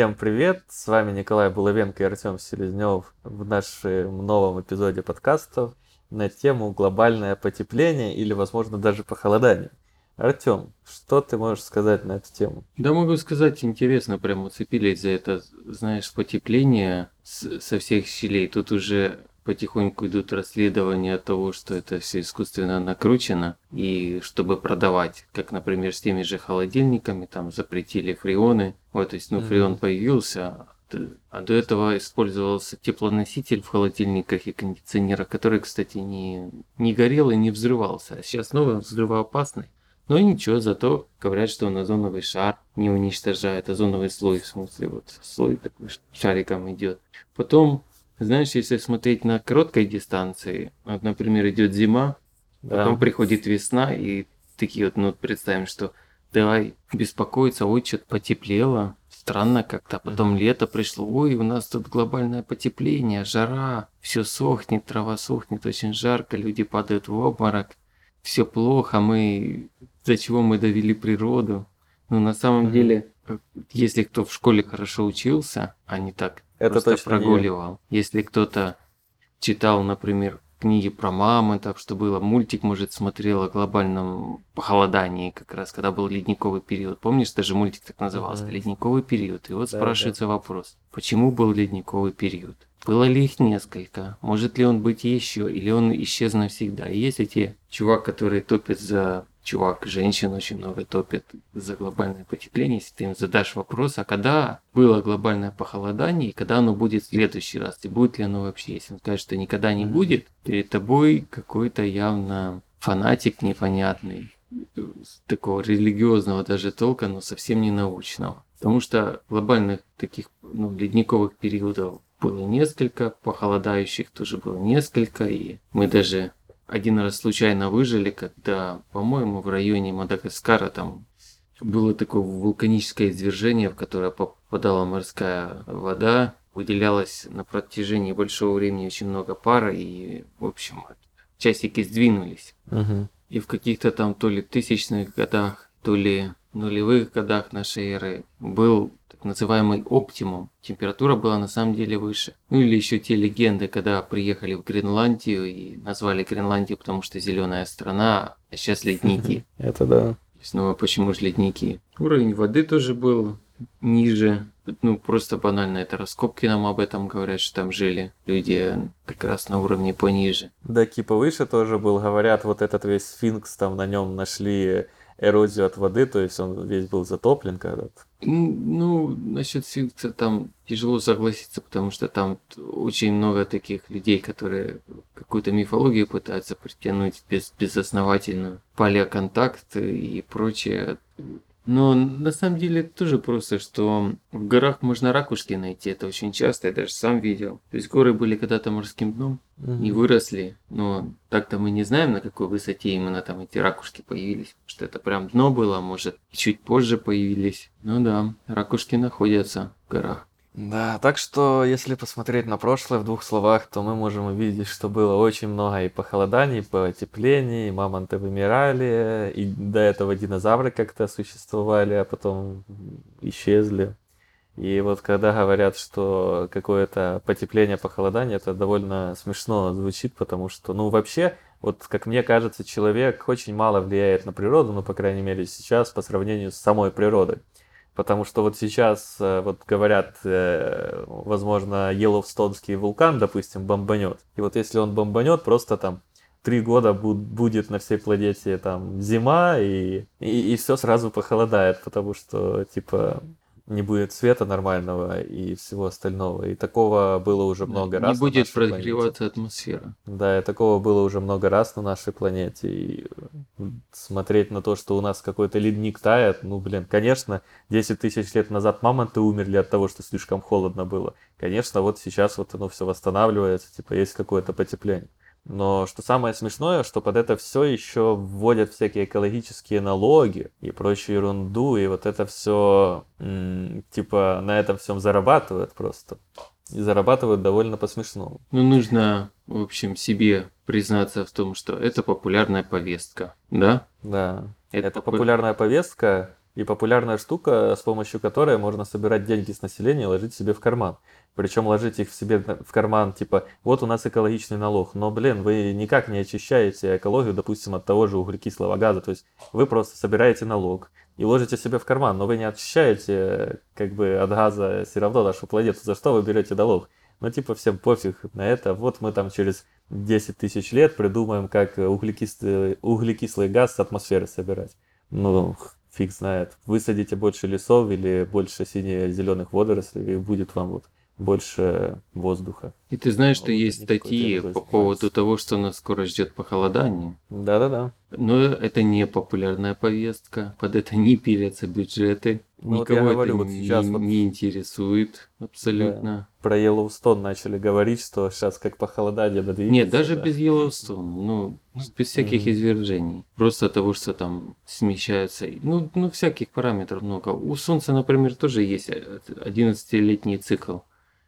Всем привет, с вами Николай Булавенко и Артем Селезнев в нашем новом эпизоде подкаста на тему глобальное потепление или, возможно, даже похолодание. Артем, что ты можешь сказать на эту тему? Да могу сказать, интересно, прям уцепились за это, знаешь, потепление со всех щелей. Тут уже потихоньку идут расследования того, что это все искусственно накручено, и чтобы продавать, как, например, с теми же холодильниками, там запретили фреоны, вот, то есть, ну, фреон появился, а до этого использовался теплоноситель в холодильниках и кондиционерах, который, кстати, не, не горел и не взрывался. А сейчас новый, он взрывоопасный. Но ничего, зато говорят, что он озоновый шар не уничтожает, озоновый слой, в смысле, вот слой такой шариком идет. Потом, знаешь, если смотреть на короткой дистанции, вот, например, идет зима, да. потом приходит весна, и такие вот, ну, представим, что давай беспокоиться, ой, что-то потеплело, странно как-то, потом лето пришло, ой, у нас тут глобальное потепление, жара, все сохнет, трава сохнет, очень жарко, люди падают в обморок, все плохо, мы до чего мы довели природу. Но на самом mm-hmm. деле, если кто в школе хорошо учился, а не так Это просто прогуливал. Не... Если кто-то читал, например, книги про мамонтов, что было, мультик, может, смотрел о глобальном похолодании, как раз, когда был ледниковый период. Помнишь, даже мультик так назывался, mm-hmm. ледниковый период. И вот да, спрашивается да. вопрос, почему был ледниковый период? Было ли их несколько? Может ли он быть еще? Или он исчез навсегда? И есть эти чувак, который топит за чувак, женщин очень много топит за глобальное потепление. Если ты им задашь вопрос, а когда было глобальное похолодание, и когда оно будет в следующий раз, и будет ли оно вообще? Если он скажет, что никогда не будет, перед тобой какой-то явно фанатик непонятный, такого религиозного даже толка, но совсем не научного. Потому что глобальных таких ну, ледниковых периодов было несколько, похолодающих тоже было несколько, и мы даже один раз случайно выжили, когда, по-моему, в районе Мадагаскара там было такое вулканическое извержение, в которое попадала морская вода, выделялось на протяжении большого времени очень много пара, и, в общем, часики сдвинулись. Угу. И в каких-то там то ли тысячных годах, то ли нулевых годах нашей эры был называемый оптимум. Температура была на самом деле выше. Ну или еще те легенды, когда приехали в Гренландию и назвали Гренландию, потому что зеленая страна, а сейчас ледники. Это да. Снова почему же ледники? Уровень воды тоже был ниже. Ну, просто банально, это раскопки нам об этом говорят, что там жили люди как раз на уровне пониже. Да, типа выше тоже был, говорят, вот этот весь сфинкс, там на нем нашли эрозию от воды, то есть он весь был затоплен когда-то. Ну, насчет сфинкса там тяжело согласиться, потому что там очень много таких людей, которые какую-то мифологию пытаются притянуть без, безосновательно, палеоконтакт и прочее. Но на самом деле это тоже просто, что в горах можно ракушки найти, это очень часто, я даже сам видел. То есть горы были когда-то морским дном угу. и выросли, но так-то мы не знаем, на какой высоте именно там эти ракушки появились. Что это прям дно было, может, чуть позже появились. Ну да, ракушки находятся в горах. Да, так что, если посмотреть на прошлое в двух словах, то мы можем увидеть, что было очень много и похолоданий, и потеплений, и мамонты вымирали, и до этого динозавры как-то существовали, а потом исчезли. И вот когда говорят, что какое-то потепление, похолодание, это довольно смешно звучит, потому что, ну, вообще, вот как мне кажется, человек очень мало влияет на природу, ну, по крайней мере, сейчас по сравнению с самой природой. Потому что вот сейчас, э, вот говорят, э, возможно, Йеллоустонский вулкан, допустим, бомбанет. И вот если он бомбанет, просто там три года будет на всей планете там зима, и, и, и все сразу похолодает, потому что, типа, не будет света нормального и всего остального. И такого было уже много не раз. Не будет прогреваться атмосфера. Да, и такого было уже много раз на нашей планете. И смотреть на то, что у нас какой-то ледник тает, ну, блин, конечно, 10 тысяч лет назад мамонты умерли от того, что слишком холодно было. Конечно, вот сейчас вот оно все восстанавливается, типа есть какое-то потепление. Но что самое смешное, что под это все еще вводят всякие экологические налоги и прочую ерунду, и вот это все, типа, на этом всем зарабатывают просто. И зарабатывают довольно по-смешному. Ну, нужно, в общем, себе признаться в том, что это популярная повестка, да? Да. Это, это популярная повестка, и популярная штука, с помощью которой можно собирать деньги с населения и ложить себе в карман. Причем ложить их в себе в карман, типа, вот у нас экологичный налог. Но, блин, вы никак не очищаете экологию, допустим, от того же углекислого газа. То есть вы просто собираете налог и ложите себе в карман, но вы не очищаете как бы от газа все равно нашу планету. За что вы берете налог? Ну, типа, всем пофиг на это. Вот мы там через 10 тысяч лет придумаем, как углекислый, углекислый газ с атмосферы собирать. Ну, фиг знает. Высадите больше лесов или больше сине-зеленых водорослей, и будет вам вот больше воздуха. И ты знаешь, что есть статьи по поводу того, что нас скоро ждет похолодание. Да-да-да. Но это не популярная повестка, под это не пилятся бюджеты. Ну, Никого вот говорю, это вот сейчас не, вот... не интересует абсолютно. Да. Про Йеллоустон начали говорить, что сейчас как похолодание надвигается. Нет, даже да. без Йеллоустон, ну, без всяких mm-hmm. извержений. Просто того, что там смещаются, ну, ну, всяких параметров много. У Солнца, например, тоже есть 11-летний цикл.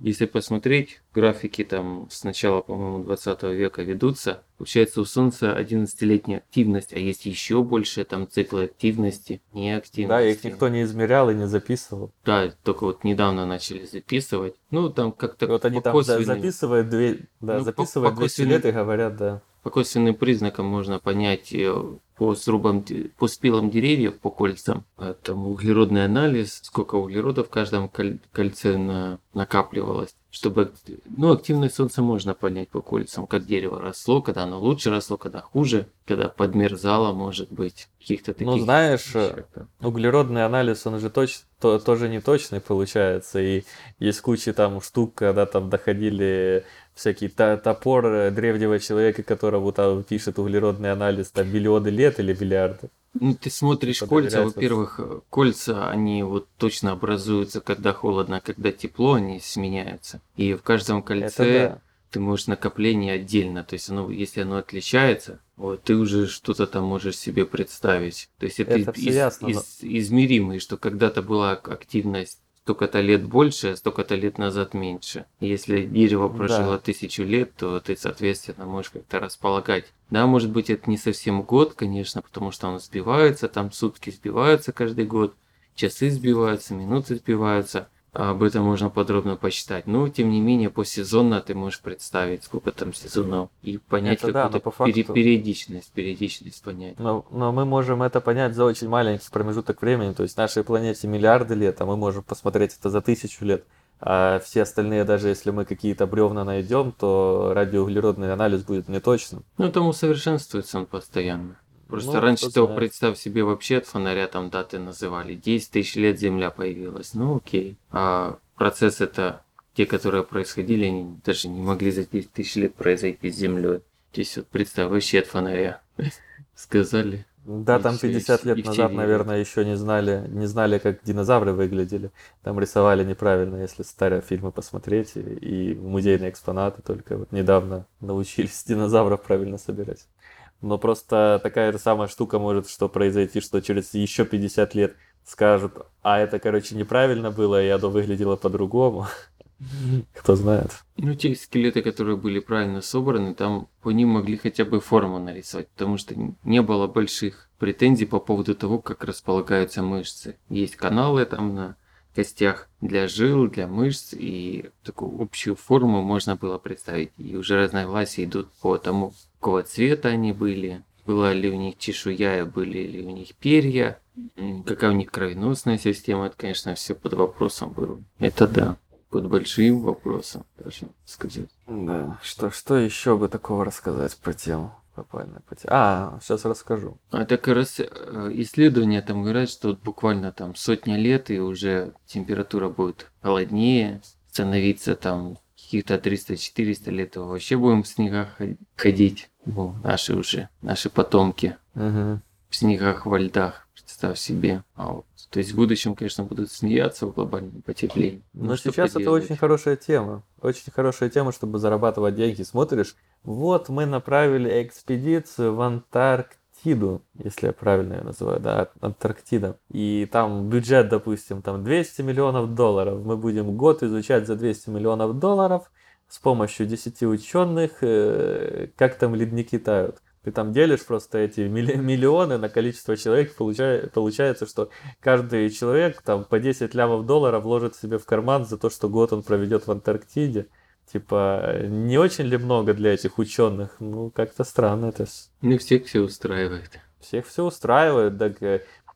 Если посмотреть, графики там с начала, по-моему, 20 века ведутся, получается у Солнца 11-летняя активность, а есть еще больше там циклы активности, неактивности. Да, их никто не измерял и не записывал. Да, только вот недавно начали записывать. Ну, там как-то Вот они там записывают, две, да, ну, записывают по, по 200 лет и говорят, да. По косвенным признакам можно понять э, по срубам, по спилам деревьев, по кольцам, там углеродный анализ, сколько углерода в каждом кольце на, накапливалось, чтобы, ну, активность солнца можно понять по кольцам, как дерево росло, когда оно лучше росло, когда хуже, когда подмерзало, может быть, каких-то таких. Ну, знаешь, вещах. углеродный анализ, он же точ, то, тоже не точный получается, и есть куча там штук, когда там доходили всякий топор э, древнего человека, которого там пишет углеродный анализ, там миллионы лет или миллиарды. Ну, ты смотришь кольца, во-первых, кольца, они вот точно образуются, когда холодно, а когда тепло, они сменяются. И в каждом кольце да. ты можешь накопление отдельно, то есть оно, если оно отличается, вот, ты уже что-то там можешь себе представить. То есть это, это из, ясно, из, но... измеримый, что когда-то была активность столько-то лет больше, столько-то лет назад меньше. Если дерево прожило да. тысячу лет, то ты, соответственно, можешь как-то располагать. Да, может быть, это не совсем год, конечно, потому что он сбивается, там сутки сбиваются каждый год, часы сбиваются, минуты сбиваются. Об этом можно подробно почитать. Но, тем не менее, посезонно ты можешь представить, сколько там сезонов, и понять это какую-то да, по факту... периодичность, периодичность понять. Но, но мы можем это понять за очень маленький промежуток времени. То есть нашей планете миллиарды лет, а мы можем посмотреть это за тысячу лет. А все остальные, даже если мы какие-то бревна найдем, то радиоуглеродный анализ будет неточным. Ну, там усовершенствуется он постоянно. Просто ну, раньше того, представь себе, вообще от фонаря там даты называли. 10 тысяч лет Земля появилась. Ну окей. А процесс это, те, которые происходили, они даже не могли за 10 тысяч лет произойти с Землей. Здесь вот представь, вообще от фонаря. Сказали. Да, там 50 лет назад, наверное, еще не знали, не знали, как динозавры выглядели. Там рисовали неправильно, если старые фильмы посмотреть, и, и музейные экспонаты только вот недавно научились динозавров правильно собирать но просто такая же самая штука может что произойти, что через еще 50 лет скажут, а это, короче, неправильно было, и оно выглядело по-другому. Кто знает. Ну, те скелеты, которые были правильно собраны, там по ним могли хотя бы форму нарисовать, потому что не было больших претензий по поводу того, как располагаются мышцы. Есть каналы там на костях для жил, для мышц, и такую общую форму можно было представить. И уже разногласия идут по тому, какого цвета они были, была ли у них чешуя, были ли у них перья, какая у них кровеносная система, это, конечно, все под вопросом было. Это да, под большим вопросом, даже сказать. Да, что, что еще бы такого рассказать про тему? Попальная потеря. А, сейчас расскажу. А так раз э, исследования там говорят, что вот буквально там сотня лет и уже температура будет холоднее, становиться там каких-то 300-400 лет, вообще будем в снегах ходить. Ну, наши уже, наши потомки. Угу. В снегах, во льдах, представь себе. А вот, то есть в будущем, конечно, будут смеяться в глобальном потеплении. Но ну, сейчас это очень хорошая тема. Очень хорошая тема, чтобы зарабатывать деньги. Смотришь, вот мы направили экспедицию в Антарктиду, если я правильно ее называю, да, Антарктида. И там бюджет, допустим, там 200 миллионов долларов. Мы будем год изучать за 200 миллионов долларов с помощью 10 ученых, э, как там ледники тают. ты там делишь просто эти миллионы на количество человек, получается, получается, что каждый человек там по 10 лямов долларов вложит себе в карман за то, что год он проведет в Антарктиде. Типа, не очень ли много для этих ученых? Ну, как-то странно это. Не всех все устраивает. Всех все устраивает, так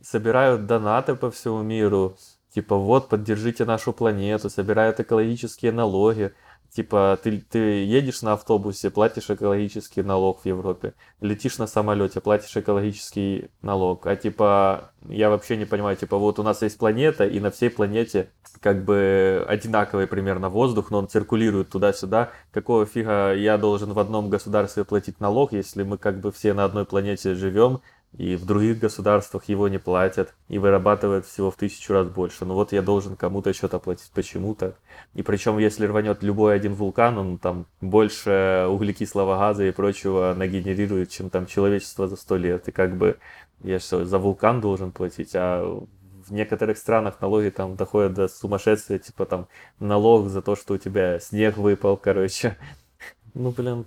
собирают донаты по всему миру. Типа, вот, поддержите нашу планету, собирают экологические налоги. Типа, ты, ты едешь на автобусе, платишь экологический налог в Европе. Летишь на самолете, платишь экологический налог. А типа, я вообще не понимаю, типа, вот у нас есть планета, и на всей планете как бы одинаковый примерно воздух, но он циркулирует туда-сюда. Какого фига я должен в одном государстве платить налог, если мы как бы все на одной планете живем, и в других государствах его не платят, и вырабатывают всего в тысячу раз больше. Ну вот я должен кому-то что-то платить почему-то. И причем, если рванет любой один вулкан, он там больше углекислого газа и прочего нагенерирует, чем там человечество за сто лет. И как бы я что, за вулкан должен платить, а в некоторых странах налоги там доходят до сумасшествия, типа там налог за то, что у тебя снег выпал, короче. Ну, блин,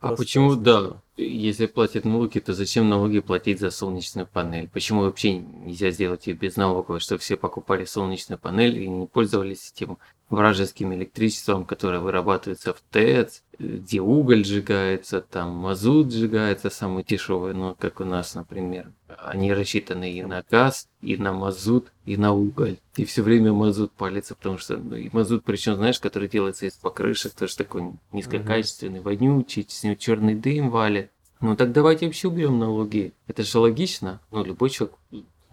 а почему, да, если платят налоги, то зачем налоги платить за солнечную панель? Почему вообще нельзя сделать ее без налогов, чтобы все покупали солнечную панель и не пользовались этим вражеским электричеством, которое вырабатывается в ТЭЦ, где уголь сжигается, там мазут сжигается, самый дешевый, ну, как у нас, например. Они рассчитаны и на газ, и на мазут, и на уголь. И все время мазут палится, потому что ну, и мазут, причем, знаешь, который делается из покрышек, тоже такой низкокачественный, вонючий, с него черный дым валит. Ну так давайте вообще уберем налоги. Это же логично. Ну, любой человек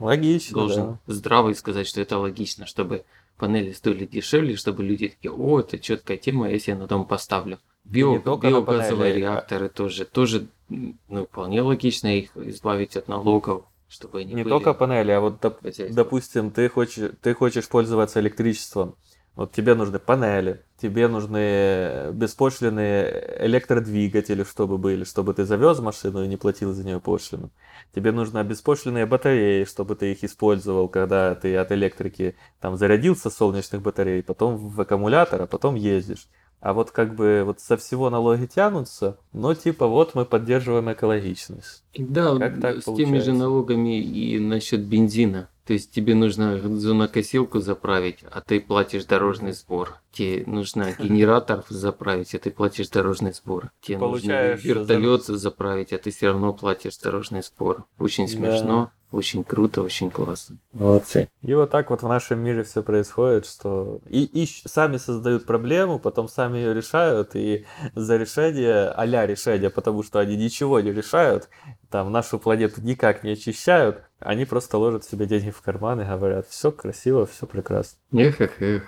Логично, должен да. здравый сказать, что это логично, чтобы панели стоили дешевле, чтобы люди такие, о, это четкая тема, я себе на дом поставлю. Био, биогазовые реакторы тоже, тоже ну, вполне логично их избавить от налогов, чтобы они Не были... только панели, а вот, доп, допустим, ты хочешь, ты хочешь пользоваться электричеством, вот тебе нужны панели, тебе нужны беспошлиные электродвигатели, чтобы были, чтобы ты завез машину и не платил за нее пошлину. Тебе нужны беспошлиные батареи, чтобы ты их использовал, когда ты от электрики там зарядился солнечных батарей, потом в аккумулятор, а потом ездишь. А вот как бы вот со всего налоги тянутся, но типа вот мы поддерживаем экологичность. Да, как так с получается? теми же налогами и насчет бензина. То есть тебе нужно зонокосилку заправить, а ты платишь дорожный сбор. Тебе нужно генератор заправить, а ты платишь дорожный сбор. Тебе нужно вертолет заправить, а ты все равно платишь дорожный сбор. Очень смешно. Да. Очень круто, очень классно. Молодцы. И вот так вот в нашем мире все происходит, что и, и сами создают проблему, потом сами ее решают, и за решение, а решение, потому что они ничего не решают, там нашу планету никак не очищают, они просто ложат себе деньги в карман и говорят, все красиво, все прекрасно. Эх, эх, эх.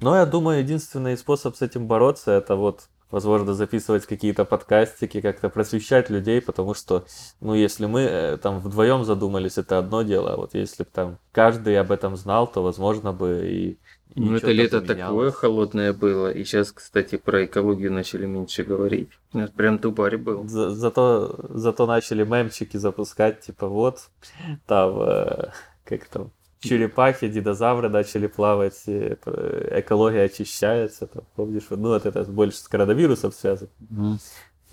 Но я думаю, единственный способ с этим бороться, это вот возможно, записывать какие-то подкастики, как-то просвещать людей, потому что, ну, если мы э, там вдвоем задумались, это одно дело, а вот если бы там каждый об этом знал, то, возможно, бы и, и ну, это лето поменялось. такое холодное было, и сейчас, кстати, про экологию начали меньше говорить. Это прям тупарь был. За, зато, зато начали мемчики запускать, типа, вот, там, э, как там, черепахи, динозавры начали плавать, экология очищается, там, помнишь, ну вот это больше с коронавирусом связано. Mm.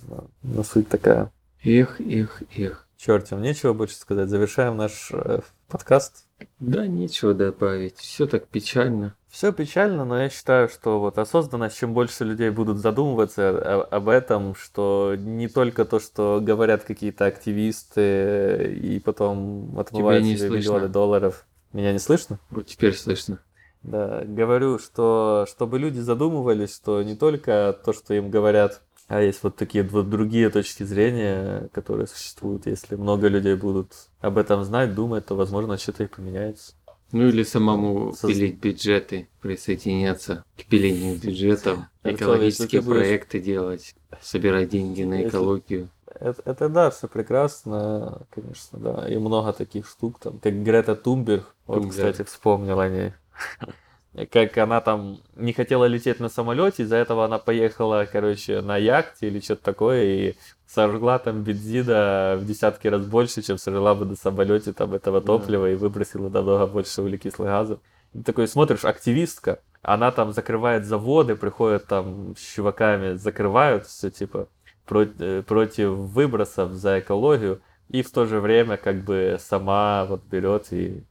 Но, но суть такая. Эх, эх, эх. Черт, вам нечего больше сказать. Завершаем наш э, подкаст. Да, нечего добавить. Все так печально. Все печально, но я считаю, что вот осознанность, чем больше людей будут задумываться об этом, что не только то, что говорят какие-то активисты и потом отмывают себе миллионы долларов, меня не слышно? Вот теперь слышно. Да, говорю, что чтобы люди задумывались, что не только то, что им говорят, а есть вот такие вот другие точки зрения, которые существуют. Если много людей будут об этом знать, думать, то, возможно, что-то и поменяется. Ну или самому Со... пилить бюджеты, присоединяться к пилению бюджетов, экологические проекты делать, собирать деньги на экологию. Это, это да, все прекрасно, конечно, да. И много таких штук, там, как Грета Тумберг, вот, Тумберг. кстати, вспомнил о ней. Как она там не хотела лететь на самолете, из-за этого она поехала, короче, на яхте или что-то такое, и сожгла там бензина в десятки раз больше, чем сожгла бы на самолете там этого топлива, и выбросила намного больше углекислых газов. И такой смотришь, активистка, она там закрывает заводы, приходят там с чуваками, закрывают все, типа, против, против выбросов, за экологию, и в то же время как бы сама вот берет и,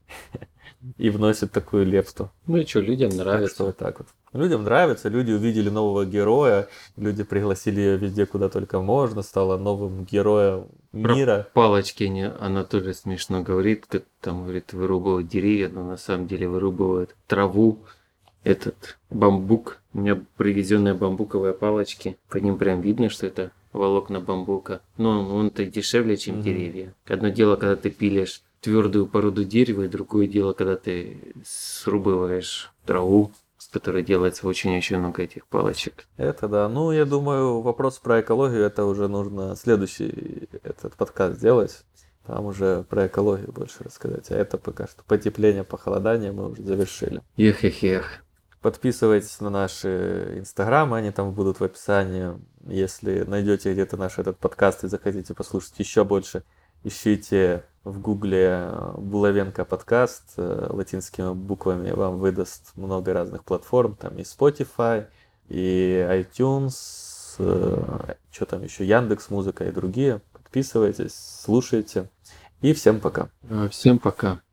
и вносит такую лепту. Ну и что, людям нравится. Так что вот так вот. Людям нравится, люди увидели нового героя, люди пригласили ее везде, куда только можно, стала новым героем мира. Про палочки не, она тоже смешно говорит, как там говорит, вырубывают деревья, но на самом деле вырубывают траву, этот бамбук. У меня привезенные бамбуковые палочки, по ним прям видно, что это волокна бамбука. Но он-то дешевле, чем mm-hmm. деревья. Одно дело, когда ты пилишь твердую породу дерева, и другое дело, когда ты срубываешь траву, с которой делается очень-очень много этих палочек. Это да. Ну, я думаю, вопрос про экологию, это уже нужно следующий этот подкаст сделать. Там уже про экологию больше рассказать. А это пока что потепление, похолодание мы уже завершили. Эх. Подписывайтесь на наши инстаграмы, они там будут в описании. Если найдете где-то наш этот подкаст и захотите послушать еще больше, ищите в гугле Булавенко подкаст э, латинскими буквами, вам выдаст много разных платформ, там и Spotify, и iTunes, э, что там еще, Яндекс Музыка и другие. Подписывайтесь, слушайте. И всем пока. Всем пока.